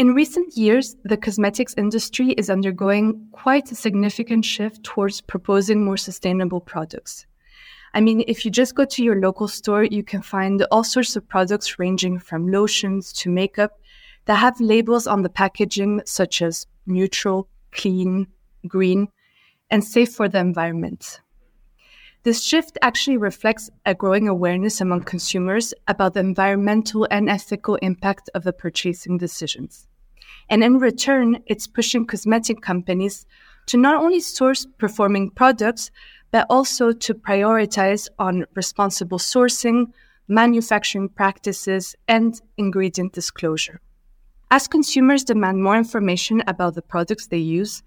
In recent years, the cosmetics industry is undergoing quite a significant shift towards proposing more sustainable products. I mean, if you just go to your local store, you can find all sorts of products ranging from lotions to makeup that have labels on the packaging such as neutral, clean, green, and safe for the environment. This shift actually reflects a growing awareness among consumers about the environmental and ethical impact of the purchasing decisions. And in return, it's pushing cosmetic companies to not only source performing products, but also to prioritize on responsible sourcing, manufacturing practices, and ingredient disclosure. As consumers demand more information about the products they use,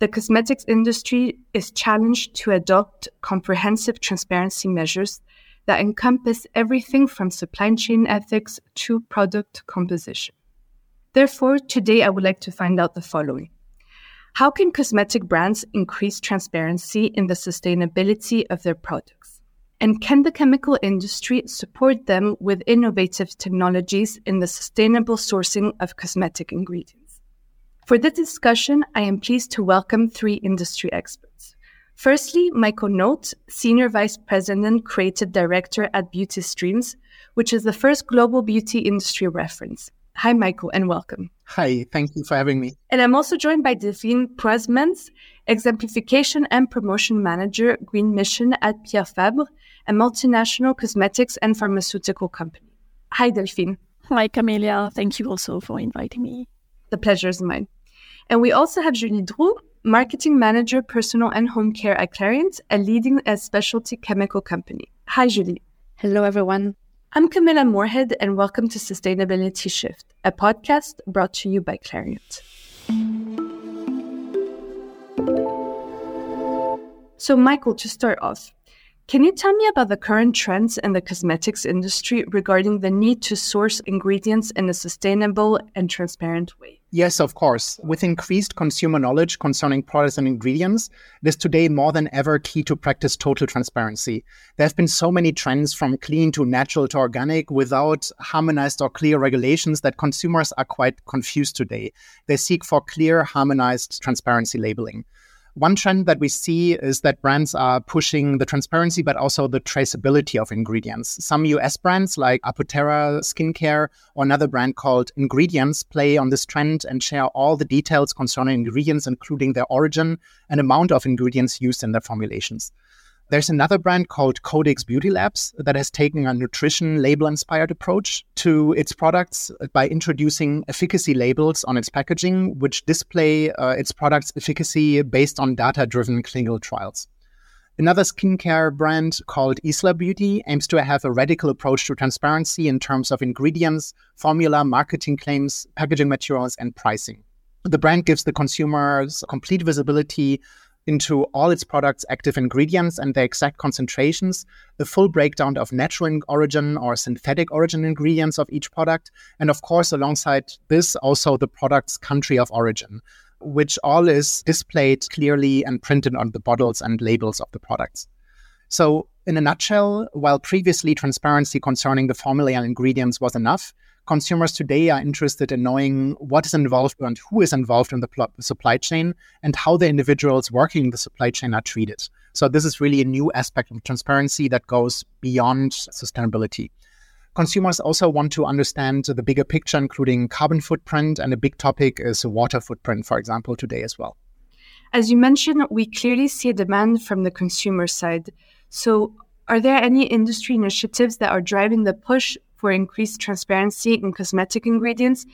the cosmetics industry is challenged to adopt comprehensive transparency measures that encompass everything from supply chain ethics to product composition. Therefore, today I would like to find out the following. How can cosmetic brands increase transparency in the sustainability of their products? And can the chemical industry support them with innovative technologies in the sustainable sourcing of cosmetic ingredients? For this discussion, I am pleased to welcome three industry experts. Firstly, Michael Nolte, Senior Vice President, Creative Director at Beauty Streams, which is the first global beauty industry reference. Hi, Michael, and welcome. Hi, thank you for having me. And I'm also joined by Delphine Proesmans, Exemplification and Promotion Manager, Green Mission at Pierre Fabre, a multinational cosmetics and pharmaceutical company. Hi, Delphine. Hi, Camilla. Thank you also for inviting me. The pleasure is mine. And we also have Julie Droux, Marketing Manager, Personal and Home Care at Clariant, a leading a specialty chemical company. Hi, Julie. Hello, everyone. I'm Camilla Moorhead, and welcome to Sustainability Shift, a podcast brought to you by Clariant. So, Michael, to start off, can you tell me about the current trends in the cosmetics industry regarding the need to source ingredients in a sustainable and transparent way? Yes, of course. With increased consumer knowledge concerning products and ingredients, it is today more than ever key to practice total transparency. There have been so many trends from clean to natural to organic without harmonized or clear regulations that consumers are quite confused today. They seek for clear, harmonized transparency labeling. One trend that we see is that brands are pushing the transparency, but also the traceability of ingredients. Some US brands like Apotera Skincare or another brand called Ingredients play on this trend and share all the details concerning ingredients, including their origin and amount of ingredients used in their formulations. There's another brand called Codex Beauty Labs that has taken a nutrition label inspired approach to its products by introducing efficacy labels on its packaging, which display uh, its product's efficacy based on data driven clinical trials. Another skincare brand called Isla Beauty aims to have a radical approach to transparency in terms of ingredients, formula, marketing claims, packaging materials, and pricing. The brand gives the consumers complete visibility into all its products' active ingredients and their exact concentrations, a full breakdown of natural origin or synthetic origin ingredients of each product, and of course, alongside this, also the product's country of origin, which all is displayed clearly and printed on the bottles and labels of the products. So, in a nutshell, while previously transparency concerning the formula and ingredients was enough, consumers today are interested in knowing what is involved and who is involved in the pl- supply chain and how the individuals working in the supply chain are treated. So, this is really a new aspect of transparency that goes beyond sustainability. Consumers also want to understand the bigger picture, including carbon footprint, and a big topic is water footprint, for example, today as well. As you mentioned, we clearly see a demand from the consumer side. So, are there any industry initiatives that are driving the push for increased transparency in cosmetic ingredients?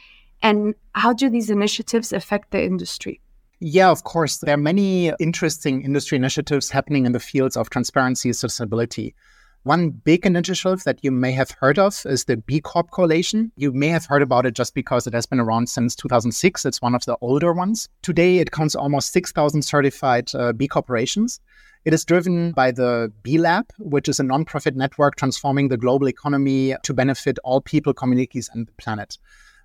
And how do these initiatives affect the industry? Yeah, of course. There are many interesting industry initiatives happening in the fields of transparency and sustainability. One big initiative that you may have heard of is the B Corp Coalition. You may have heard about it just because it has been around since 2006. It's one of the older ones. Today, it counts almost 6,000 certified uh, B corporations. It is driven by the B Lab, which is a nonprofit network transforming the global economy to benefit all people, communities, and the planet.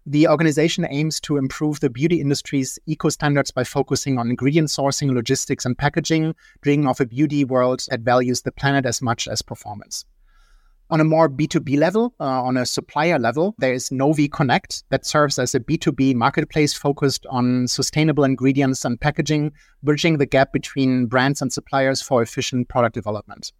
The organization aims to improve the beauty industry's eco standards by focusing on ingredient sourcing, logistics, and packaging, dreaming of a beauty world that values the planet as much as performance. On a more B2B level, uh, on a supplier level, there is Novi Connect that serves as a B2B marketplace focused on sustainable ingredients and packaging, bridging the gap between brands and suppliers for efficient product development.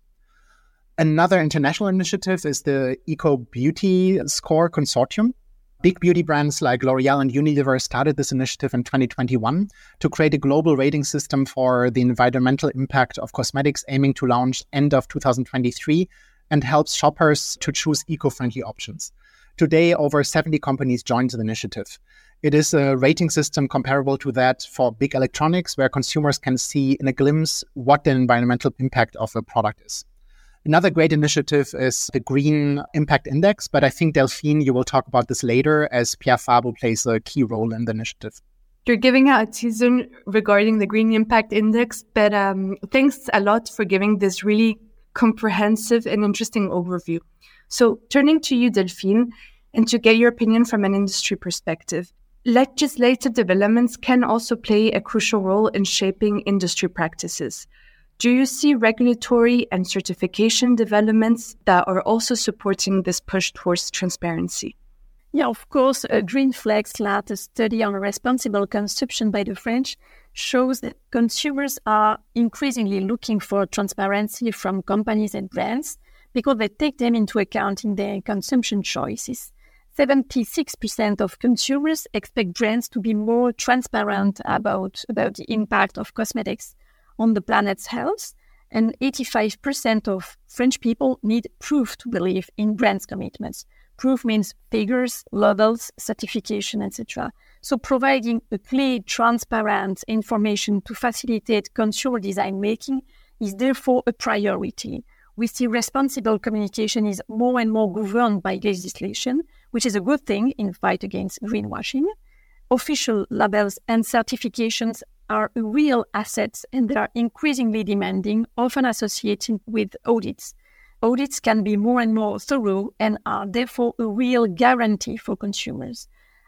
Another international initiative is the Eco Beauty Score Consortium. Big beauty brands like L'Oreal and Unilever started this initiative in 2021 to create a global rating system for the environmental impact of cosmetics, aiming to launch end of 2023 and helps shoppers to choose eco friendly options. Today, over 70 companies joined the initiative. It is a rating system comparable to that for big electronics, where consumers can see in a glimpse what the environmental impact of a product is. Another great initiative is the Green Impact Index, but I think Delphine, you will talk about this later as Pierre Fabre plays a key role in the initiative. You're giving out a teaser regarding the Green Impact Index, but um, thanks a lot for giving this really comprehensive and interesting overview. So, turning to you, Delphine, and to get your opinion from an industry perspective, legislative developments can also play a crucial role in shaping industry practices. Do you see regulatory and certification developments that are also supporting this push towards transparency? Yeah, of course. Green Flex latest study on responsible consumption by the French shows that consumers are increasingly looking for transparency from companies and brands because they take them into account in their consumption choices. 76% of consumers expect brands to be more transparent about, about the impact of cosmetics on the planet's health, and 85% of French people need proof to believe in brands' commitments. Proof means figures, labels, certification, etc. So providing a clear, transparent information to facilitate consumer design making is therefore a priority. We see responsible communication is more and more governed by legislation, which is a good thing in the fight against greenwashing. Official labels and certifications are real assets and they are increasingly demanding, often associated with audits. Audits can be more and more thorough and are therefore a real guarantee for consumers.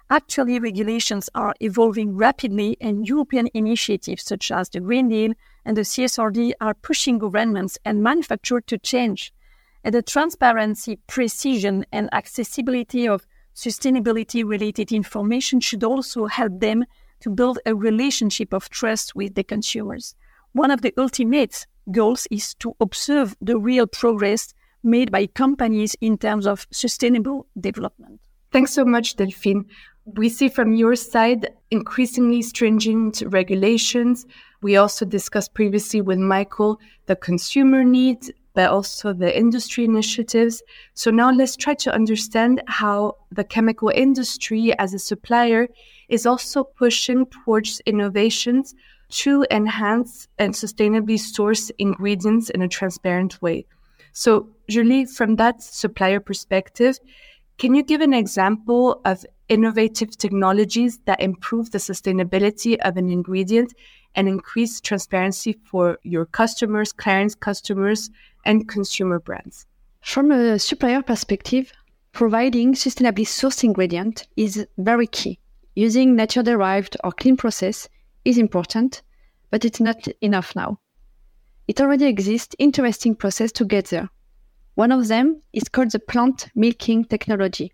Actually, regulations are evolving rapidly, and European initiatives such as the Green Deal and the CSRD are pushing governments and manufacturers to change. And the transparency, precision, and accessibility of sustainability related information should also help them to build a relationship of trust with the consumers. One of the ultimate goals is to observe the real progress made by companies in terms of sustainable development. Thanks so much, Delphine. We see from your side increasingly stringent regulations. We also discussed previously with Michael the consumer needs, but also the industry initiatives. So now let's try to understand how the chemical industry as a supplier is also pushing towards innovations to enhance and sustainably source ingredients in a transparent way. So, Julie, from that supplier perspective, can you give an example of innovative technologies that improve the sustainability of an ingredient and increase transparency for your customers, clients, customers, and consumer brands? From a supplier perspective, providing sustainably sourced ingredient is very key. Using nature derived or clean process is important, but it's not enough now. It already exists interesting process to get there. One of them is called the plant milking technology.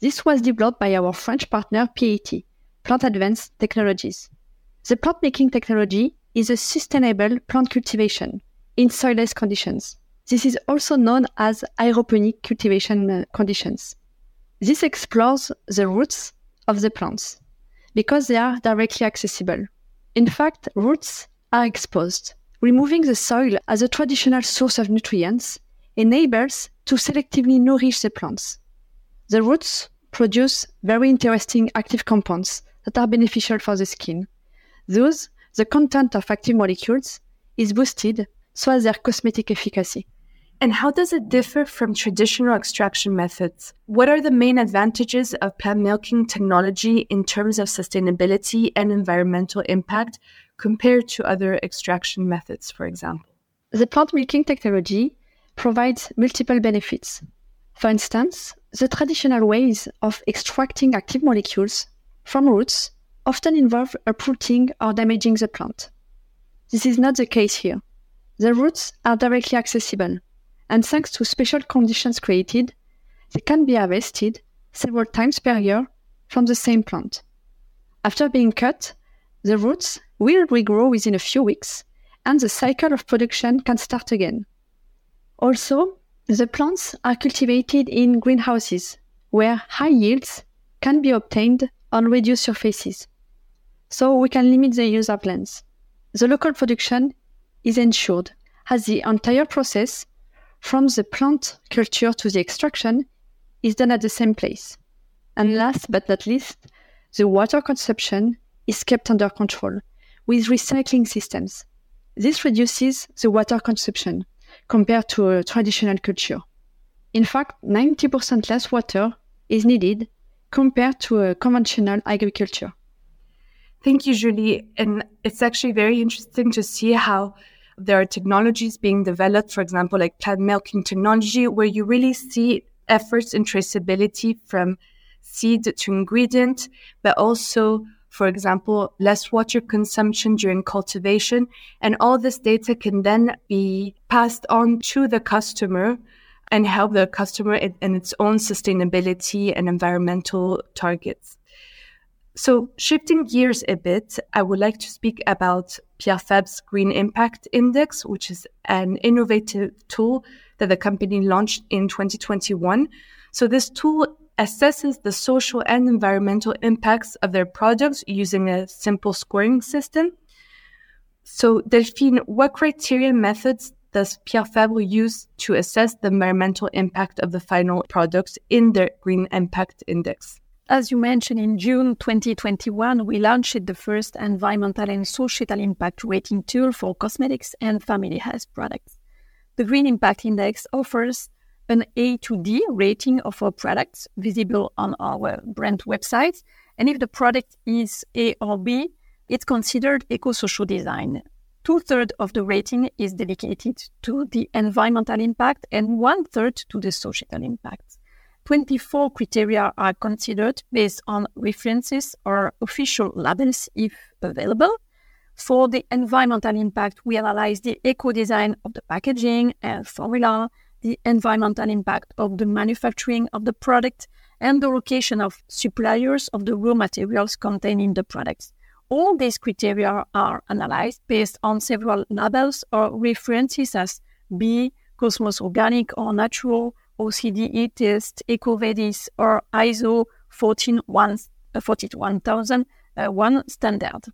This was developed by our French partner PAT, Plant Advanced Technologies. The plant milking technology is a sustainable plant cultivation in soilless conditions. This is also known as aeroponic cultivation uh, conditions. This explores the roots of the plants because they are directly accessible. In fact, roots are exposed. Removing the soil as a traditional source of nutrients enables to selectively nourish the plants. The roots produce very interesting active compounds that are beneficial for the skin. Thus, the content of active molecules is boosted so as their cosmetic efficacy. And how does it differ from traditional extraction methods? What are the main advantages of plant milking technology in terms of sustainability and environmental impact compared to other extraction methods, for example? The plant milking technology provides multiple benefits. For instance, the traditional ways of extracting active molecules from roots often involve uprooting or damaging the plant. This is not the case here. The roots are directly accessible, and thanks to special conditions created, they can be harvested several times per year from the same plant. After being cut, the roots will regrow within a few weeks, and the cycle of production can start again. Also, the plants are cultivated in greenhouses, where high yields can be obtained on reduced surfaces. So we can limit the use of lands. The local production is ensured as the entire process, from the plant culture to the extraction, is done at the same place. And mm. last but not least, the water consumption is kept under control with recycling systems. This reduces the water consumption compared to a traditional culture. In fact, 90% less water is needed compared to a conventional agriculture. Thank you, Julie. And it's actually very interesting to see how there are technologies being developed, for example, like plant milking technology, where you really see efforts in traceability from seed to ingredient, but also, for example, less water consumption during cultivation. And all this data can then be passed on to the customer and help the customer in, in its own sustainability and environmental targets. So, shifting gears a bit, I would like to speak about Pierre Fabre's Green Impact Index, which is an innovative tool that the company launched in 2021. So, this tool assesses the social and environmental impacts of their products using a simple scoring system. So, Delphine, what criteria methods does Pierre Fabre use to assess the environmental impact of the final products in their Green Impact Index? As you mentioned, in June 2021, we launched the first environmental and societal impact rating tool for cosmetics and family health products. The Green Impact Index offers an A to D rating of our products visible on our brand website. And if the product is A or B, it's considered eco social design. Two thirds of the rating is dedicated to the environmental impact and one third to the social impact. 24 criteria are considered based on references or official labels if available. For the environmental impact, we analyze the eco design of the packaging and formula, the environmental impact of the manufacturing of the product, and the location of suppliers of the raw materials contained in the products. All these criteria are analyzed based on several labels or references as B, Cosmos Organic or Natural, OCDE test, EcoVadis, or ISO 41001 uh, standard.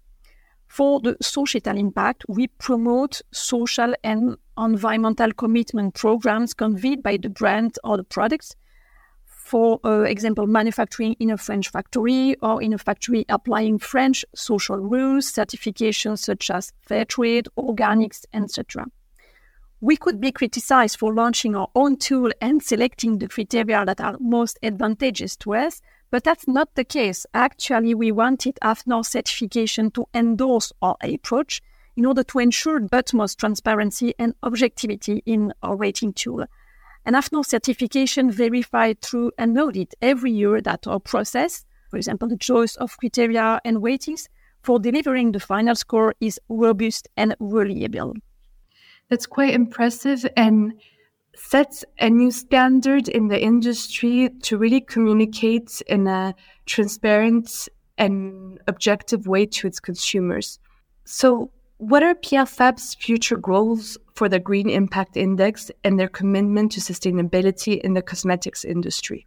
For the societal impact, we promote social and environmental commitment programs conveyed by the brand or the products. For uh, example, manufacturing in a French factory or in a factory applying French social rules, certifications such as fair trade, organics, etc. We could be criticized for launching our own tool and selecting the criteria that are most advantageous to us, but that's not the case. Actually, we wanted AFNOR certification to endorse our approach in order to ensure utmost transparency and objectivity in our rating tool. An AFNOR certification verified through an audit every year that our process, for example, the choice of criteria and weightings for delivering the final score is robust and reliable that's quite impressive and sets a new standard in the industry to really communicate in a transparent and objective way to its consumers. So, what are Fabre's future goals for the Green Impact Index and their commitment to sustainability in the cosmetics industry?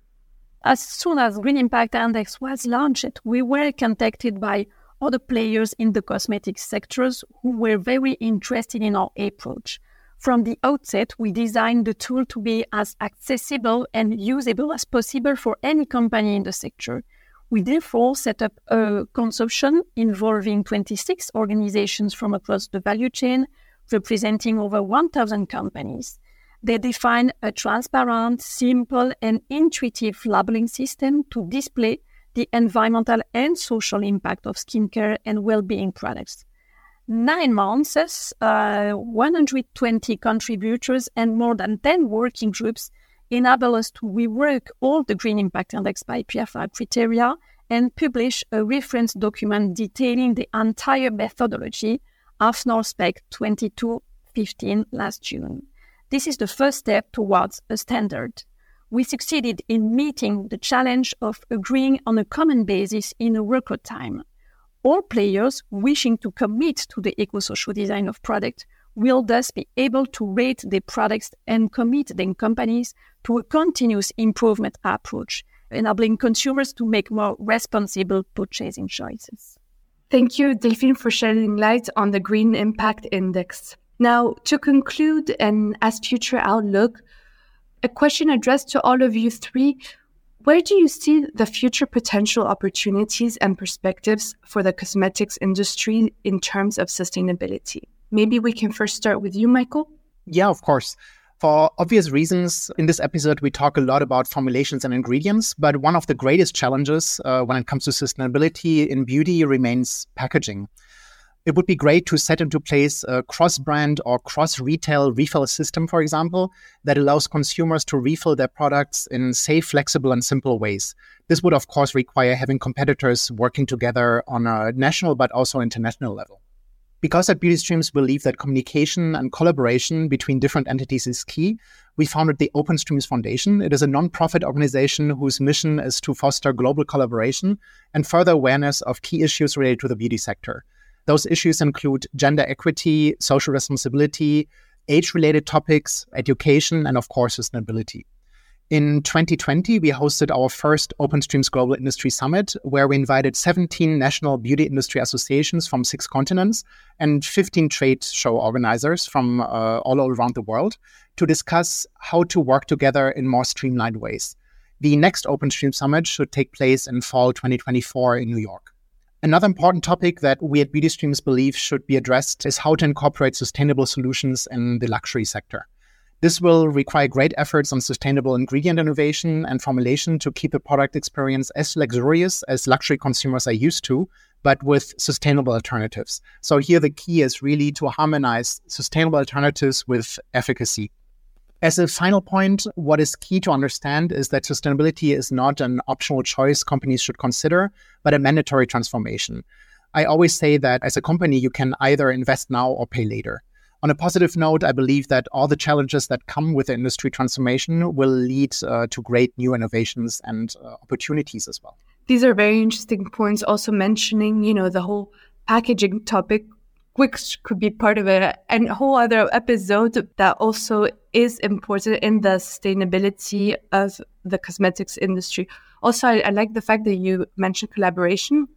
As soon as Green Impact Index was launched, we were contacted by other players in the cosmetic sectors who were very interested in our approach. From the outset, we designed the tool to be as accessible and usable as possible for any company in the sector. We therefore set up a consortium involving 26 organizations from across the value chain, representing over 1,000 companies. They define a transparent, simple, and intuitive labeling system to display the environmental and social impact of skincare and well-being products. Nine months, uh, 120 contributors, and more than 10 working groups enable us to rework all the Green Impact Index by Fabre criteria and publish a reference document detailing the entire methodology AFNOR Spec 2215 last June. This is the first step towards a standard. We succeeded in meeting the challenge of agreeing on a common basis in a record time. All players wishing to commit to the eco-social design of product will thus be able to rate their products and commit their companies to a continuous improvement approach, enabling consumers to make more responsible purchasing choices. Thank you, Delphine, for shedding light on the Green Impact Index. Now, to conclude and as future outlook, a question addressed to all of you three. Where do you see the future potential opportunities and perspectives for the cosmetics industry in terms of sustainability? Maybe we can first start with you, Michael. Yeah, of course. For obvious reasons, in this episode, we talk a lot about formulations and ingredients, but one of the greatest challenges uh, when it comes to sustainability in beauty remains packaging. It would be great to set into place a cross brand or cross retail refill system, for example, that allows consumers to refill their products in safe, flexible, and simple ways. This would, of course, require having competitors working together on a national but also international level. Because at Beauty Streams believe that communication and collaboration between different entities is key, we founded the Open Streams Foundation. It is a nonprofit organization whose mission is to foster global collaboration and further awareness of key issues related to the beauty sector. Those issues include gender equity, social responsibility, age related topics, education, and of course, sustainability. In 2020, we hosted our first OpenStreams Global Industry Summit, where we invited 17 national beauty industry associations from six continents and 15 trade show organizers from uh, all around the world to discuss how to work together in more streamlined ways. The next OpenStream Summit should take place in fall 2024 in New York. Another important topic that we at Beauty Streams believe should be addressed is how to incorporate sustainable solutions in the luxury sector. This will require great efforts on sustainable ingredient innovation and formulation to keep the product experience as luxurious as luxury consumers are used to, but with sustainable alternatives. So here the key is really to harmonize sustainable alternatives with efficacy. As a final point, what is key to understand is that sustainability is not an optional choice companies should consider, but a mandatory transformation. I always say that as a company, you can either invest now or pay later. On a positive note, I believe that all the challenges that come with the industry transformation will lead uh, to great new innovations and uh, opportunities as well. These are very interesting points. Also mentioning, you know, the whole packaging topic, which could be part of it, and a whole other episode that also is important in the sustainability of the cosmetics industry. Also, I, I like the fact that you mentioned collaboration,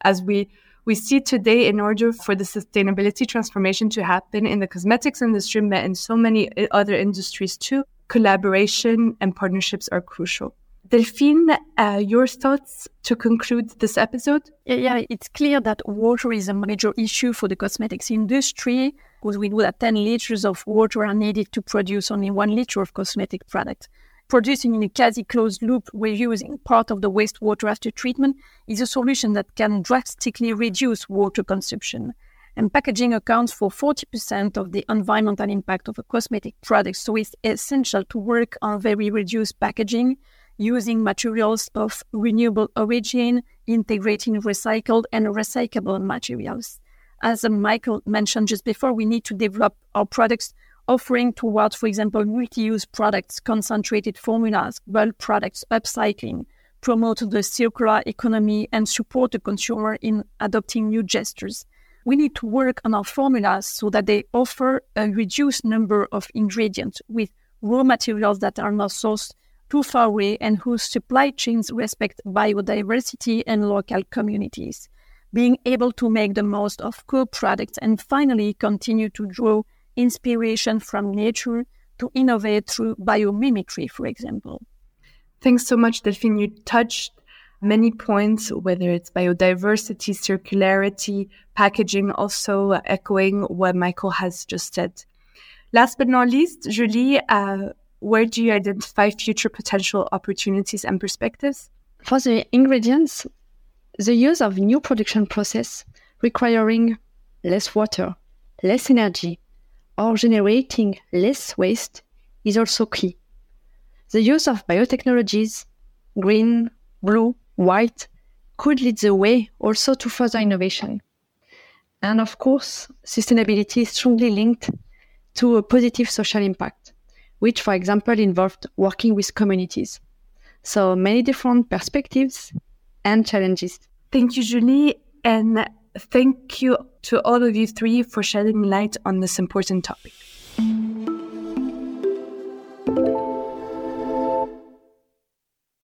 as we we see today in order for the sustainability transformation to happen in the cosmetics industry but in so many other industries too collaboration and partnerships are crucial delphine uh, your thoughts to conclude this episode yeah, yeah it's clear that water is a major issue for the cosmetics industry because we know that 10 liters of water are needed to produce only one liter of cosmetic product producing in a quasi closed loop reusing part of the wastewater after treatment is a solution that can drastically reduce water consumption. And packaging accounts for 40% of the environmental impact of a cosmetic product. So it's essential to work on very reduced packaging using materials of renewable origin, integrating recycled and recyclable materials. As Michael mentioned just before, we need to develop our products offering towards, for example, multi-use products, concentrated formulas, bulk products, upcycling, promote the circular economy, and support the consumer in adopting new gestures. We need to work on our formulas so that they offer a reduced number of ingredients with raw materials that are not sourced too far away and whose supply chains respect biodiversity and local communities. Being able to make the most of co-products and finally continue to draw inspiration from nature to innovate through biomimicry, for example. Thanks so much, Delphine. You touched many points, whether it's biodiversity, circularity, packaging, also echoing what Michael has just said. Last but not least, Julie, uh, where do you identify future potential opportunities and perspectives? For the ingredients, the use of new production process requiring less water, less energy, or generating less waste is also key. The use of biotechnologies, green, blue, white, could lead the way also to further innovation. And of course, sustainability is strongly linked to a positive social impact. Which, for example, involved working with communities. So many different perspectives and challenges. Thank you, Julie. And thank you to all of you three for shedding light on this important topic.